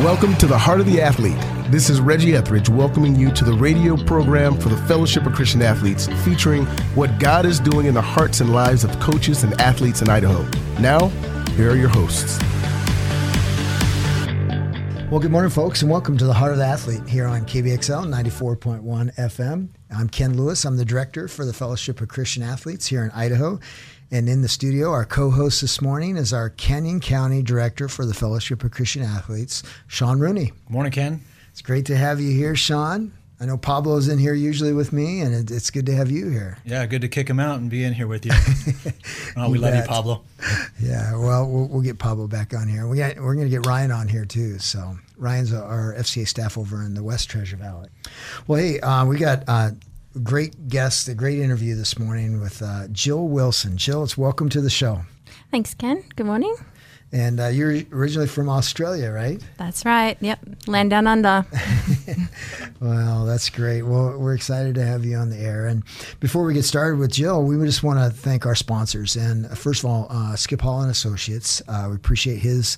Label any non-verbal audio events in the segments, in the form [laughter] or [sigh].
Welcome to the Heart of the Athlete. This is Reggie Etheridge welcoming you to the radio program for the Fellowship of Christian Athletes, featuring what God is doing in the hearts and lives of coaches and athletes in Idaho. Now, here are your hosts. Well, good morning, folks, and welcome to the Heart of the Athlete here on KBXL 94.1 FM. I'm Ken Lewis. I'm the director for the Fellowship of Christian Athletes here in Idaho. And in the studio, our co host this morning is our Canyon County director for the Fellowship of Christian Athletes, Sean Rooney. Morning, Ken. It's great to have you here, Sean. I know Pablo's in here usually with me, and it, it's good to have you here. Yeah, good to kick him out and be in here with you. [laughs] oh, we love you, Pablo. Yeah, well, well, we'll get Pablo back on here. We got, we're going to get Ryan on here too. So Ryan's our FCA staff over in the West Treasure Valley. Well, hey, uh, we got uh, great guest, a great interview this morning with uh, Jill Wilson. Jill, it's welcome to the show. Thanks, Ken. Good morning. And uh, you're originally from Australia, right? That's right. Yep. Land down under. [laughs] [laughs] well, that's great. Well, we're excited to have you on the air. And before we get started with Jill, we just want to thank our sponsors. And uh, first of all, uh, Skip Hall and Associates. Uh, we appreciate his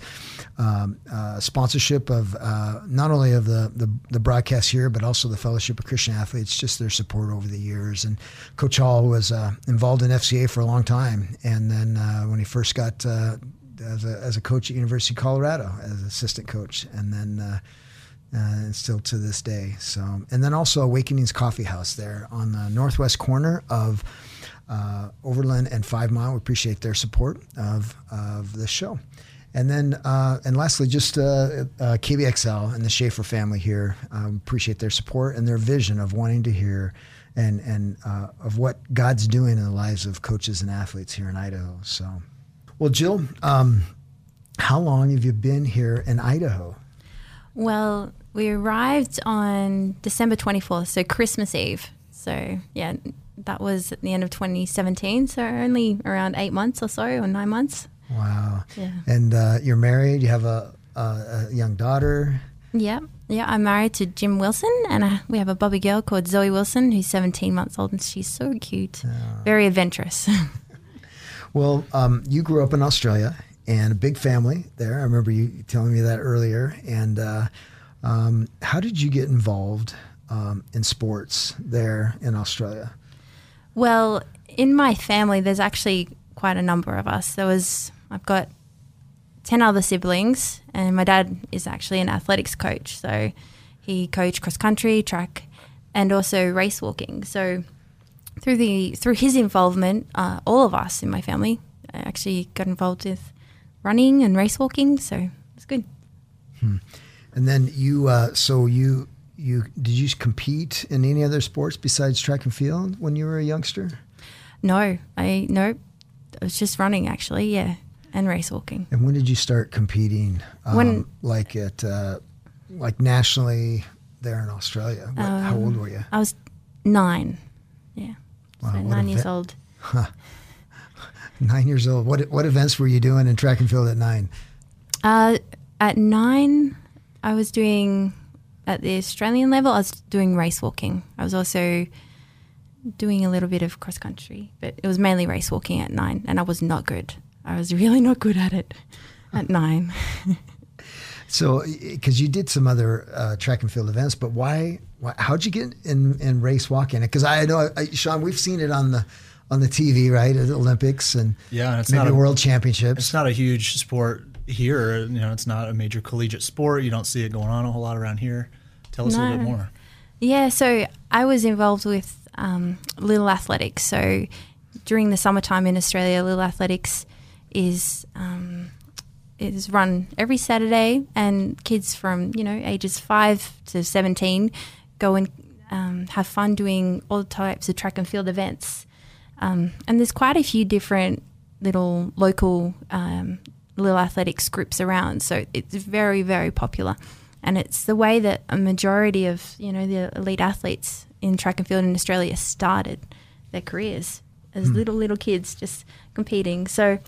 um, uh, sponsorship of uh, not only of the, the, the broadcast here, but also the Fellowship of Christian Athletes. Just their support over the years. And Coach Hall was involved in FCA for a long time, and then when he first got as a, as a coach at University of Colorado as assistant coach, and then uh, uh, still to this day. So, and then also Awakenings Coffee House there on the northwest corner of uh, Overland and Five Mile. We appreciate their support of of the show. And then, uh, and lastly, just uh, uh, KBXL and the Schaefer family here. Um, appreciate their support and their vision of wanting to hear and and uh, of what God's doing in the lives of coaches and athletes here in Idaho. So, well, Jill, um, how long have you been here in Idaho? Well, we arrived on December 24th, so Christmas Eve. So, yeah, that was at the end of 2017. So, only around eight months or so, or nine months. Wow. Yeah. And uh, you're married, you have a, a, a, young daughter. Yeah. Yeah, I'm married to Jim Wilson, and uh, we have a bobby girl called Zoe Wilson, who's 17 months old, and she's so cute, oh. very adventurous. [laughs] Well, um, you grew up in Australia and a big family there. I remember you telling me that earlier. And uh, um, how did you get involved um, in sports there in Australia? Well, in my family, there's actually quite a number of us. There was, I've got 10 other siblings, and my dad is actually an athletics coach. So he coached cross country, track, and also race walking. So through the through his involvement, uh, all of us in my family actually got involved with running and race walking. So it's good. Hmm. And then you, uh, so you you did you compete in any other sports besides track and field when you were a youngster? No, I no, it was just running actually. Yeah, and race walking. And when did you start competing? Um, when like at uh, like nationally there in Australia? What, um, how old were you? I was nine. Wow, so nine years old. Huh. [laughs] Nine years old. What what events were you doing in track and field at nine? Uh, at nine, I was doing at the Australian level. I was doing race walking. I was also doing a little bit of cross country, but it was mainly race walking at nine, and I was not good. I was [laughs] really not good at it at nine. [laughs] so, because you did some other uh, track and field events, but why how'd you get in, in race walking? Because I know, I, Sean, we've seen it on the on the TV, right, at the Olympics and yeah, and it's maybe not a, World Championships. It's not a huge sport here. You know, it's not a major collegiate sport. You don't see it going on a whole lot around here. Tell us no. a little bit more. Yeah, so I was involved with um, Little Athletics. So during the summertime in Australia, Little Athletics is um, is run every Saturday, and kids from you know ages five to seventeen go and um, have fun doing all types of track and field events. Um, and there's quite a few different little local um, little athletics groups around, so it's very very popular. And it's the way that a majority of you know the elite athletes in track and field in Australia started their careers as mm. little little kids just competing. So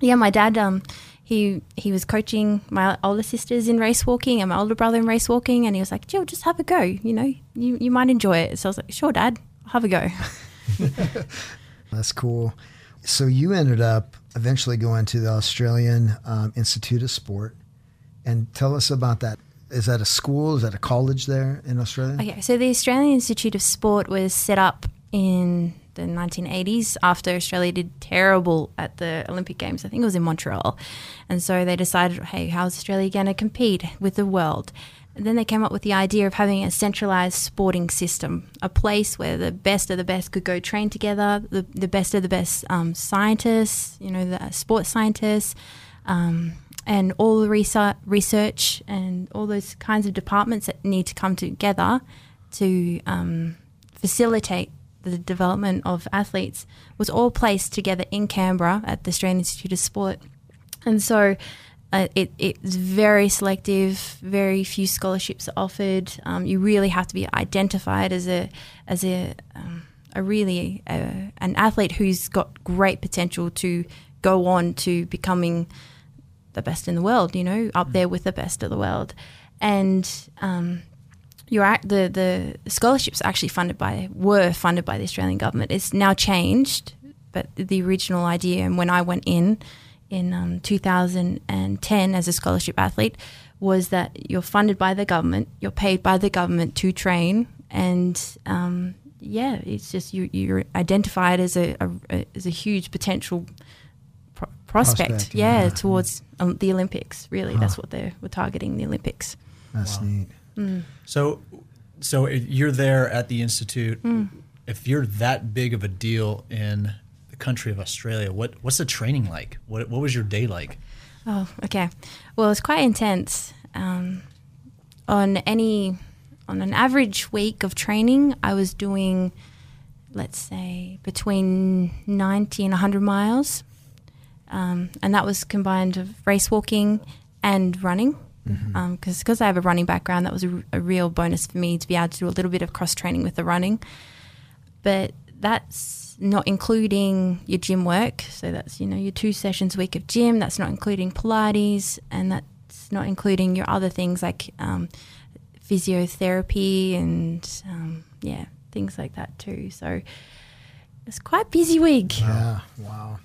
yeah, my dad um, he he was coaching my older sisters in race walking and my older brother in race walking, and he was like, "Jill, just have a go. You know, you you might enjoy it." So I was like, "Sure, Dad, have a go." [laughs] That's cool. So you ended up eventually going to the Australian um, Institute of Sport, And tell us about that. Is that a school? Is that a college there in Australia? Okay, so the Australian Institute of Sport was set up in the 1980s after Australia did terrible at the Olympic Games. I think it was in Montreal. And so they decided, hey, how's Australia going to compete with the world? And then they came up with the idea of having a centralized sporting system, a place where the best of the best could go train together, the, the best of the best um, scientists, you know, the sports scientists, um, and all the research, and all those kinds of departments that need to come together to um, facilitate the development of athletes was all placed together in Canberra at the Australian Institute of Sport. And so uh, it, it's very selective, very few scholarships are offered. Um, you really have to be identified as a, as a, um, a really uh, an athlete who's got great potential to go on to becoming the best in the world, you know, up there with the best of the world. And um, your the the scholarships actually funded by were funded by the Australian government. It's now changed, but the original idea and when I went in in um, 2010 as a scholarship athlete was that you're funded by the government, you're paid by the government to train, and um, yeah, it's just you you're identified as a, a, a as a huge potential pro- prospect, Prospect, yeah, yeah. towards um, the Olympics. Really, that's what they're we're targeting the Olympics. That's neat. So, so you're there at the institute. If you're that big of a deal in the country of Australia, what what's the training like? What what was your day like? Oh, okay. Well, it's quite intense. Um, on any, on an average week of training, I was doing, let's say, between ninety and hundred miles, um, and that was combined of race walking and running. Because because I have a running background, that was a real bonus for me to be able to do a little bit of cross training with the running. But that's not including your gym work. So that's you know your two sessions a week of gym. That's not including Pilates, and that's not including your other things like um, physiotherapy and um, yeah things like that too. So it's quite busy week. Yeah. Wow.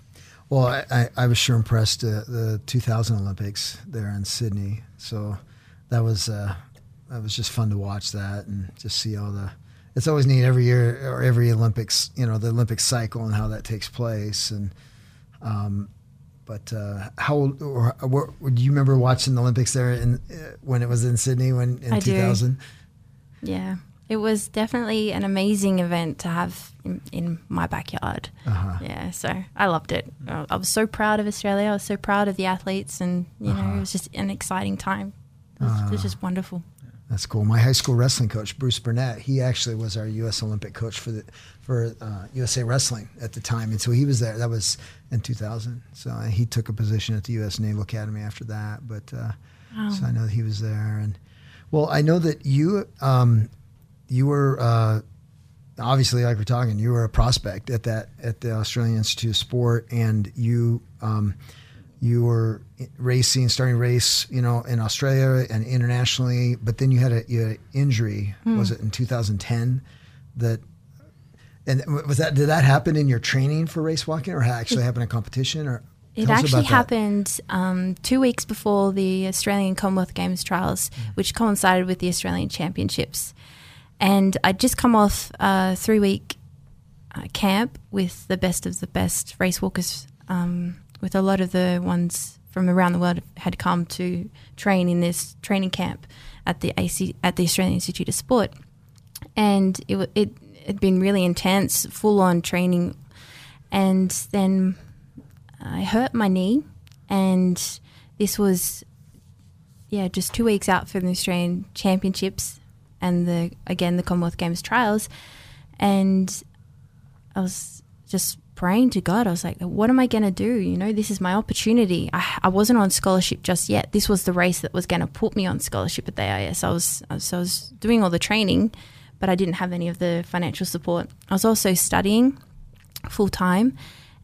Well, I, I, I was sure impressed uh, the 2000 Olympics there in Sydney. So that was uh, that was just fun to watch that and just see all the. It's always neat every year or every Olympics, you know, the Olympic cycle and how that takes place. And um, but uh, how old or what, do you remember watching the Olympics there in uh, when it was in Sydney when in 2000? Yeah, it was definitely an amazing event to have in, in my backyard. Uh-huh. Yeah, so I loved it. I was so proud of Australia. I was so proud of the athletes, and you know, it was just an exciting time. It was, it was just wonderful. That's cool. My high school wrestling coach, Bruce Burnett, he actually was our U.S. Olympic coach for the for uh, USA Wrestling at the time, and so he was there. That was in 2000. So he took a position at the U.S. Naval Academy after that. But uh, so I know that he was there, and well, I know that you um, you were uh, obviously like we're talking, you were a prospect at that at the Australian Institute of Sport, and you. Um, you were racing, starting race, you know, in Australia and internationally, but then you had a you had an injury. Was it in 2010 that? And was that did that happen in your training for race walking, or actually happen in competition? Or It actually happened um, two weeks before the Australian Commonwealth Games trials, Mm. which coincided with the Australian Championships. And I'd just come off a three week uh, camp with the best of the best race walkers, um, with a lot of the ones from around the world had come to train in this training camp at the AC, at the Australian Institute of Sport. And it, it had been really intense, full on training. And then I hurt my knee, and this was, yeah, just two weeks out from the Australian Championships and the again the Commonwealth Games trials, and I was just praying to God. I was like, "What am I going to do? You know, this is my opportunity. I, I wasn't on scholarship just yet. This was the race that was going to put me on scholarship at the AIS. I was, so I was doing all the training, but I didn't have any of the financial support. I was also studying full time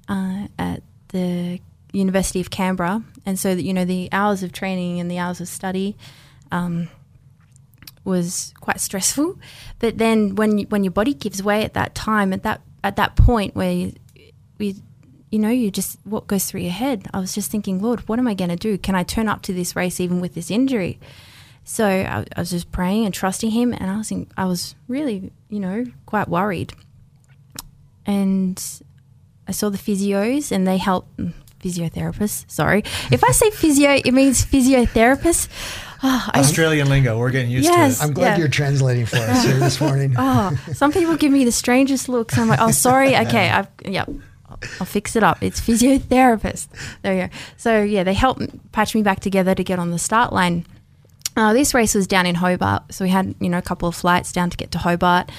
uh, at the University of Canberra, and so that you know the hours of training and the hours of study um, was quite stressful. But then when you, when your body gives way at that time, at that at that point where you, you, you know, you just what goes through your head. I was just thinking, Lord, what am I going to do? Can I turn up to this race even with this injury? So I, I was just praying and trusting Him, and I was in, I was really, you know, quite worried. And I saw the physios, and they helped mm, physiotherapists. Sorry, if I say physio, it means physiotherapist. Oh, I, Australian lingo. We're getting used Yes. to it. I'm glad Yeah. you're translating for us here this morning. oh, [laughs] some people give me the strangest looks. I'm like, oh, sorry. Okay, I've yep. I'll, I'll fix it up. It's physiotherapist. There you go. So yeah, they helped patch me back together to get on the start line. Uh, this race was down in Hobart, so we had you know a couple of flights down to get to Hobart,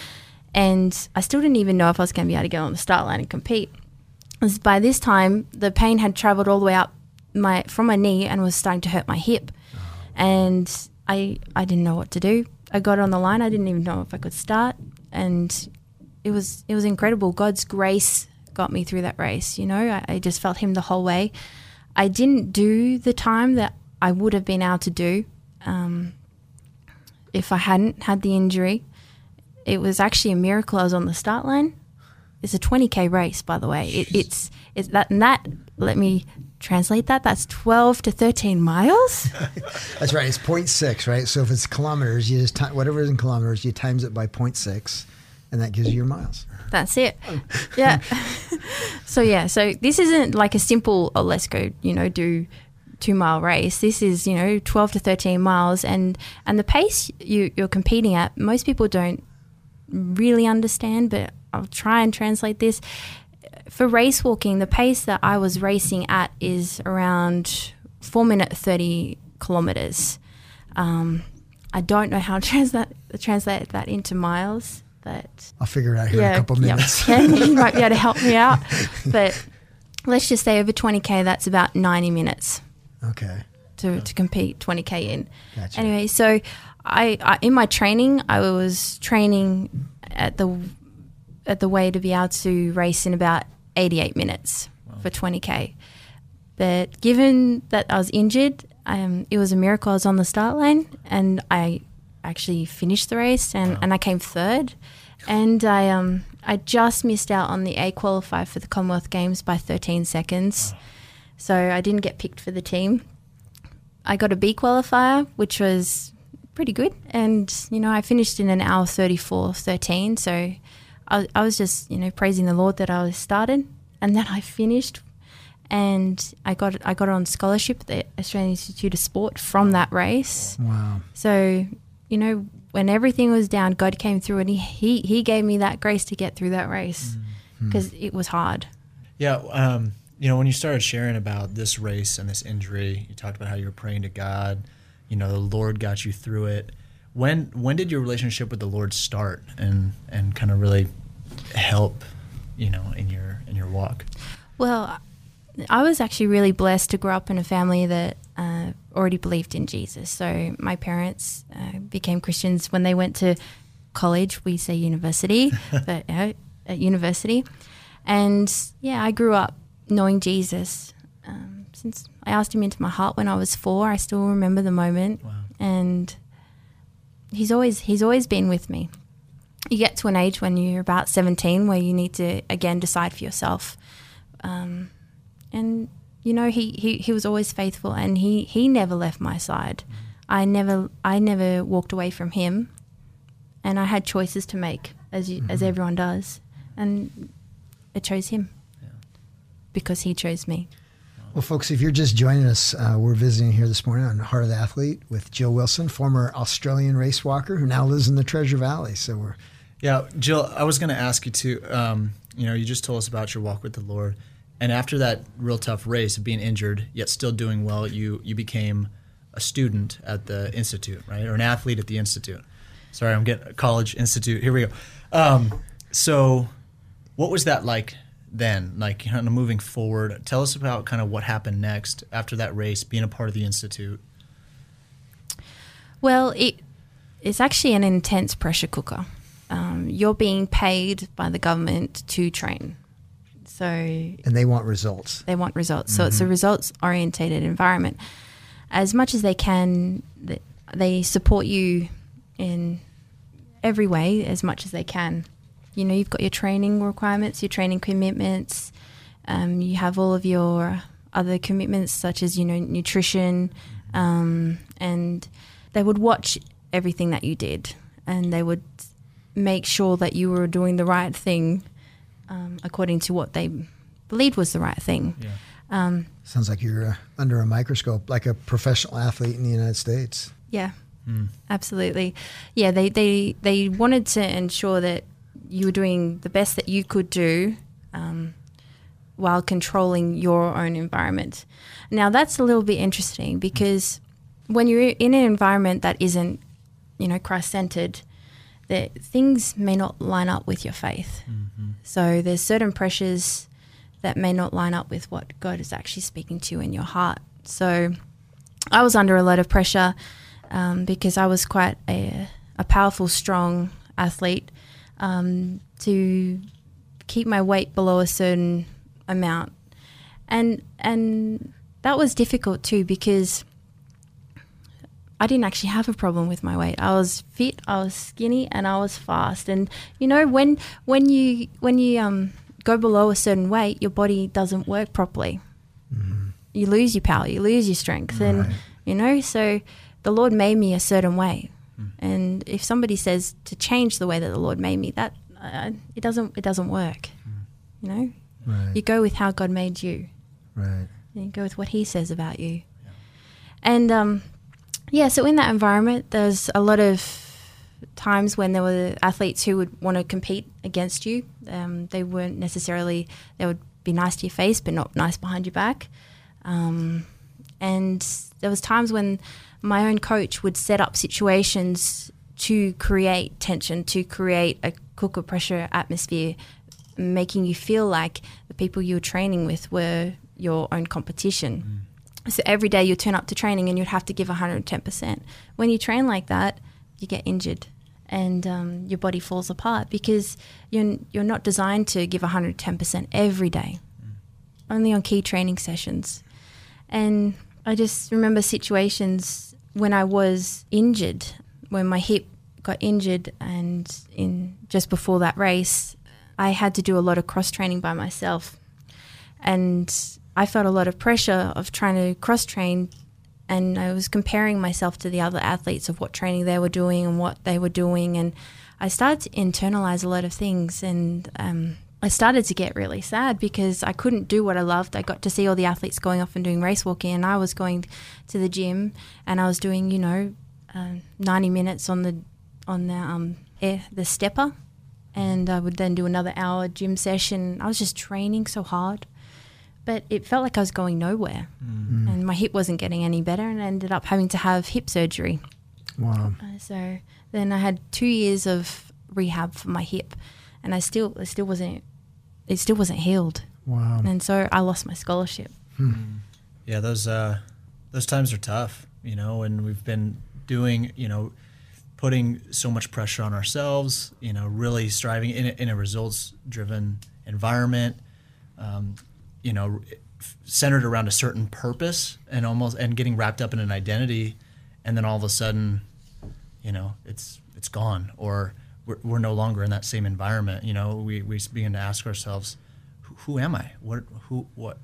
and I still didn't even know if I was going to be able to get on the start line and compete. 'Cause By this time, the pain had travelled all the way up my from my knee and was starting to hurt my hip, and I I didn't know what to do. I got on the line. I didn't even know if I could start, and it was it was incredible. God's grace got me through that race. You know, I, I just felt Him the whole way. I didn't do the time that I would have been able to do um, if I hadn't had the injury. It was actually a miracle I was on the start line. It's a 20k race, by the way. It, it's it's that and that. Let me translate that. That's 12 to 13 miles. [laughs] That's right. It's 0.6, right? So if it's kilometers, you just ti- whatever is in kilometers, you times it by 0.6, and that gives you your miles. That's it. Yeah. [laughs] so yeah, so this isn't like a simple oh let's go, you know, do two mile race. This is, you know, 12 to 13 miles and and the pace you you're competing at, most people don't really understand, but I'll try and translate this. For race walking, the pace that I was racing at is around 4 minute 30 kilometers. Um, I don't know how to [laughs] translate translate that into miles, but I'll figure it out here in a couple yeah. minutes. [laughs] Ken, you might be able to help me out. [laughs] But let's just say over 20k, that's about 90 minutes Okay. to, to compete 20k in. Gotcha. Anyway, so I, I in my training, I was training at the at the way to be able to race in about 88 minutes for 20k. But given that I was injured, um, it was a miracle I was on the start line and I actually finished the race and, and I came third. And I um I just missed out on the A qualifier for the Commonwealth Games by 13 seconds. So I didn't get picked for the team. I got a B qualifier, which was pretty good. And, you know, I finished in an hour 34 13. So I, I was just, you know, praising the Lord that I was started. And then I finished and I got I got on scholarship at the Australian Institute of Sport from that race. Wow. So, you know, when everything was down, God came through and he, he, he gave me that grace to get through that race because it was hard. Yeah, um, you know, when you started sharing about this race and this injury, you talked about how you were praying to God. You know, the Lord got you through it. When when did your relationship with the Lord start and and kind of really help, you know, in your in your walk? Well, I was actually really blessed to grow up in a family that uh, already believed in Jesus. So my parents uh, became Christians when they went to college. We say university, [laughs] but uh, at university. And yeah, I grew up knowing Jesus. Um, since I asked him into my heart when I was four, I still remember the moment. And he's always he's always been with me. You get to an age when you're about 17 where you need to again decide for yourself. Um, and you know he, he, he was always faithful and he, he never left my side. I never i never walked away from him. And i had choices to make as you, as everyone does. And i chose him because he chose me Well, folks, if you're just joining us, uh, we're visiting here this morning on Heart of the Athlete with Jill Wilson, former Australian race walker who now lives in the Treasure Valley. So we're Yeah, Jill, I was going to ask you to, Um, you know, you just told us about your walk with the Lord, and after that real tough race of being injured yet still doing well, you you became a student at the institute, right, or an athlete at the institute. Sorry, I'm getting college institute. Here we go. Um, so, what was that like then? Like, kind of moving forward. Tell us about kind of what happened next after that race, being a part of the institute. well it it's actually an intense pressure cooker um, you're being paid by the government to train so and they want results. they want results. So it's a results orientated environment. As much as they can, they support you in every way as much as they can. You know, you've got your training requirements, your training commitments, Um, you have all of your other commitments, such as you know nutrition, um, and they would watch everything that you did, and they would make sure that you were doing the right thing um, according to what they believed was the right thing. Yeah. Um, Sounds like you're uh, under a microscope, like a professional athlete in the United States. Yeah, Mm. absolutely. Yeah, they, they they wanted to ensure that you were doing the best that you could do um, while controlling your own environment. Now that's a little bit interesting because when you're in an environment that isn't, you know, Christ centered, that things may not line up with your faith. So there's certain pressures that may not line up with what God is actually speaking to you in your heart. So I was under a lot of pressure um, because I was quite a, a powerful, strong athlete. Um, to keep my weight below a certain amount, and and that was difficult too because I didn't actually have a problem with my weight. I was fit, I was skinny, and I was fast. And you know when when you when you um, go below a certain weight, your body doesn't work properly. You lose your power, you lose your strength, and you know so the Lord made me a certain way. And if somebody says to change the way that the Lord made me, that uh, it doesn't it doesn't work. You know, Right. you go with how God made you. right. And you go with what He says about you. And um, yeah, so in that environment, there's a lot of times when there were athletes who would want to compete against you. Um, they weren't necessarily they would be nice to your face, but not nice behind your back. Um, and there was times when my own coach would set up situations to create tension, to create a cooker pressure atmosphere, making you feel like the people you were training with were your own competition. So every day you turn up to training and you'd have to give 110%. When you train like that, you get injured and um, your body falls apart because you're, you're not designed to give 110% every day, only on key training sessions. And I just remember situations when I was injured, when my hip got injured, and in just before that race, I had to do a lot of cross training by myself, and I felt a lot of pressure of trying to cross train, and I was comparing myself to the other athletes of what training they were doing and what they were doing, and I started to internalize a lot of things, and um, I started to get really sad because I couldn't do what I loved. I got to see all the athletes going off and doing race walking, and I was going to the gym and I was doing, you know, uh, ninety minutes on the on the um, air, the stepper, and I would then do another hour gym session. I was just training so hard, but it felt like I was going nowhere, and my hip wasn't getting any better, and I ended up having to have hip surgery. Wow. Uh, so then I had two years of rehab for my hip, and I still it still wasn't it still wasn't healed, Wow. and so I lost my scholarship. Yeah, those uh, those times are tough, you know, and we've been doing, you know, putting so much pressure on ourselves, you know, really striving in a, in a results driven environment, um, you know, centered around a certain purpose and almost and getting wrapped up in an identity, and then all of a sudden, you know, it's it's gone or we're, we're no longer in that same environment. You know, we, we begin to ask ourselves, who, who am I? What who what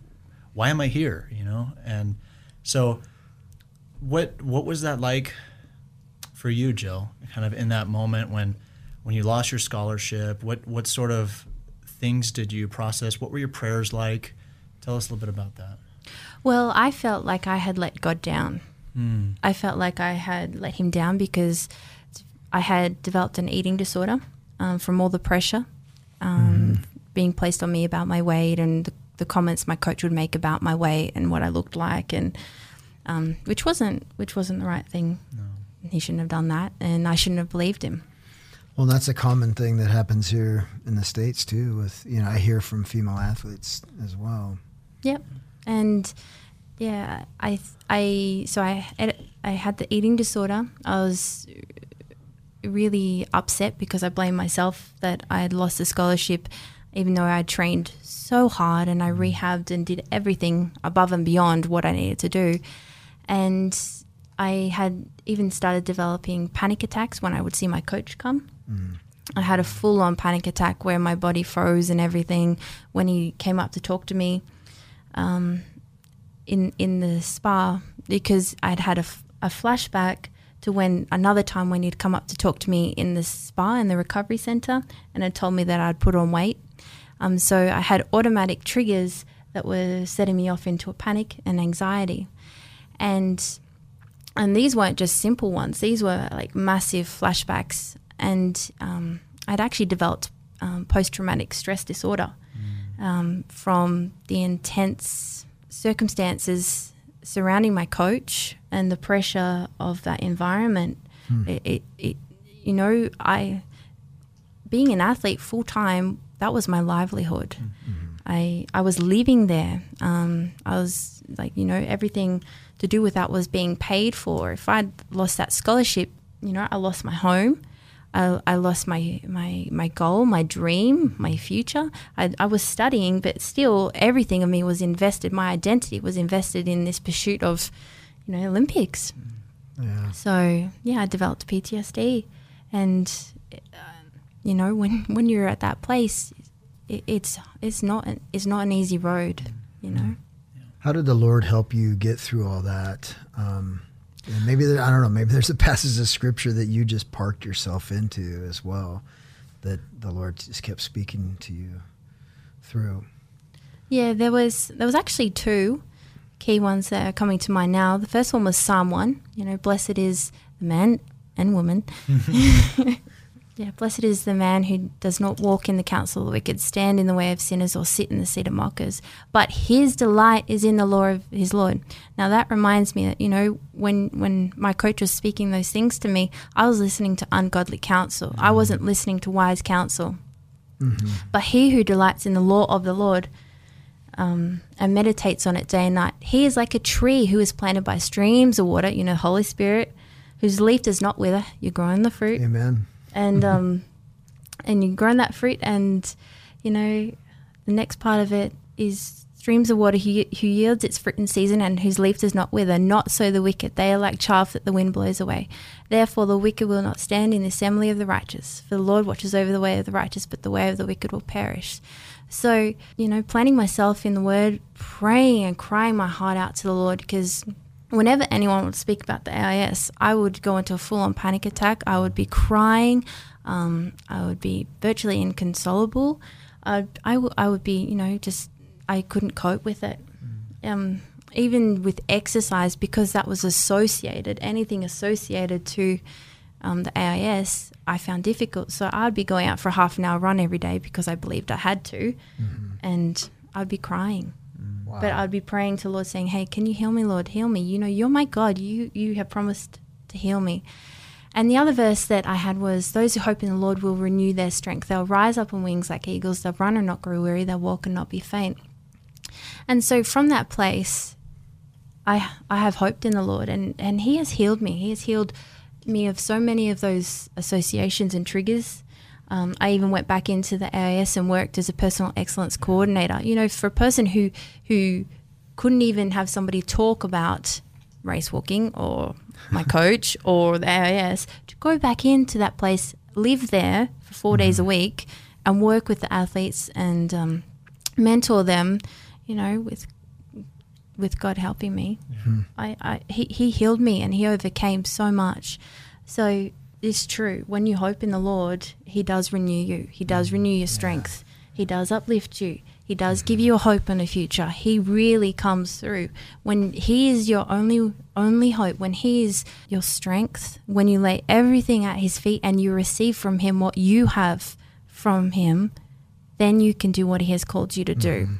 why am I here? You know, and so what what was that like for you, Jill? Kind of in that moment when when you lost your scholarship, what what sort of things did you process? What were your prayers like? Tell us a little bit about that. Well, I felt like I had let God down. I felt like I had let Him down because I had developed an eating disorder um, from all the pressure um, being placed on me about my weight and the, the comments my coach would make about my weight and what I looked like, and um, which wasn't which wasn't the right thing. He shouldn't have done that, and I shouldn't have believed him. Well, that's a common thing that happens here in the states too. With you know, I hear from female athletes as well. Yep. And yeah, I I so I had, I had the eating disorder. I was really upset because I blamed myself that I had lost the scholarship, even though I had trained so hard and I mm. rehabbed and did everything above and beyond what I needed to do. And I had even started developing panic attacks when I would see my coach come. I had a full on panic attack where my body froze and everything when he came up to talk to me um, in in the spa because I'd had a, a flashback to when another time when he'd come up to talk to me in the spa in the recovery center and had told me that I'd put on weight. Um, so I had automatic triggers that were setting me off into a panic and anxiety, and and these weren't just simple ones. These were like massive flashbacks, and um, I'd actually developed um, post traumatic stress disorder um, from the intense circumstances surrounding my coach and the pressure of that environment. It, it, it, you know, I being an athlete full time, that was my livelihood. I I was living there. Um, I was like, you know, everything to do with that was being paid for. If I'd lost that scholarship, you know, I lost my home. I, I lost my, my my goal, my dream, my future. I, I was studying, but still, everything of me was invested. My identity was invested in this pursuit of, you know, Olympics. Yeah. So yeah, I developed PTSD, and uh, you know when when you're at that place, it, it's it's not an, it's not an easy road. You know. How did the Lord help you get through all that? Um, and maybe there, I don't know. Maybe [laughs] there's a passage of scripture that you just parked yourself into as well, that the Lord just kept speaking to you through. Yeah, there was there was actually two key ones that are coming to mind now. The first one was Psalm one. You know, blessed is the man and woman. [laughs] [laughs] yeah, blessed is the man who does not walk in the counsel of the wicked, stand in the way of sinners, or sit in the seat of mockers. But his delight is in the law of his Lord. Now that reminds me that you know when when my coach was speaking those things to me, I was listening to ungodly counsel. I wasn't listening to wise counsel. But he who delights in the law of the Lord um, and meditates on it day and night, he is like a tree who is planted by streams of water, you know, Holy Spirit, whose leaf does not wither. You're growing the fruit, Amen. And um, and you're growing that fruit, and you know, the next part of it is streams of water who, who yields its fruit in season and whose leaf does not wither. Not so the wicked; they are like chaff that the wind blows away. Therefore, the wicked will not stand in the assembly of the righteous. For the Lord watches over the way of the righteous, but the way of the wicked will perish. So, you know, planting myself in the Word, praying and crying my heart out to the Lord, because whenever anyone would speak about the AIS, I would go into a full on panic attack. I would be crying. Um, I would be virtually inconsolable. I, I, w- I would be, you know, just, I couldn't cope with it. Um, even with exercise, because that was associated, anything associated to um, the AIS, I found difficult. So I'd be going out for a half an hour run every day because I believed I had to, and I'd be crying. Wow. But I'd be praying to the Lord, saying, "Hey, can you heal me, Lord? Heal me. You know, you're my God. You you have promised to heal me." And the other verse that I had was, "Those who hope in the Lord will renew their strength. They'll rise up on wings like eagles. They'll run and not grow weary. They'll walk and not be faint." And so from that place, I I have hoped in the Lord, and and He has healed me. He has healed me of so many of those associations and triggers. Um, I even went back into the AIS and worked as a personal excellence coordinator. You know, for a person who who couldn't even have somebody talk about race walking or my [laughs] coach or the AIS, to go back into that place, live there for 4 days a week, and work with the athletes and um, mentor them. You know, with with God helping me. I, I he, he healed me and he overcame so much. So it's true. When you hope in the Lord, he does renew you. He does renew your strength. He does uplift you. He does give you a hope and a future. He really comes through. When he is your only only hope, when he is your strength, when you lay everything at his feet and you receive from him what you have from him, then you can do what he has called you to do. Mm-hmm.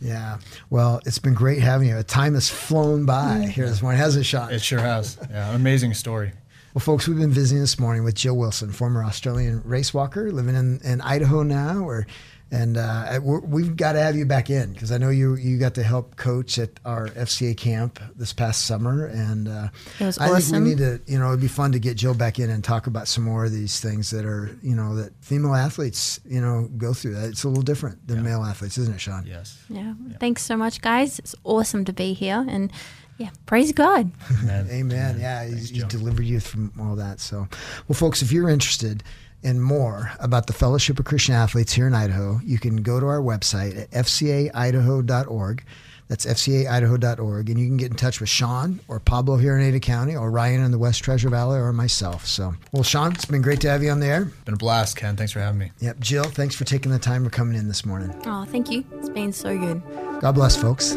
Yeah. Well, it's been great having you. The time has flown by mm. here this morning, hasn't it, Sean? It sure has. Yeah, amazing story. Well, folks, we've been visiting this morning with Jill Wilson, former Australian race walker, living in, in Idaho now. Or, and uh, we're, we've got to have you back in because I know you you got to help coach at our FCA camp this past summer, and uh, It was I awesome. think we need to, you know, it'd be fun to get Jill back in and talk about some more of these things that are, you know, that female athletes, you know, go through. That it's a little different than male athletes, isn't it, Sean? Yes. Yeah. Thanks so much, guys. It's awesome to be here. And yeah, praise God. Amen. [laughs] Amen. Yeah, he's, Thanks, he's Joe. delivered you from all that. So, well, folks, if you're interested and more about the Fellowship of Christian Athletes here in Idaho, you can go to our website at fcaidaho.org. That's fcaidaho.org. And you can get in touch with Sean or Pablo here in Ada County or Ryan in the West Treasure Valley or myself. So, well, Sean, it's been great to have you on the air. Been a blast, Ken. Thanks for having me. Yep. Jill, thanks for taking the time for coming in this morning. Oh, thank you. It's been so good. God bless, folks.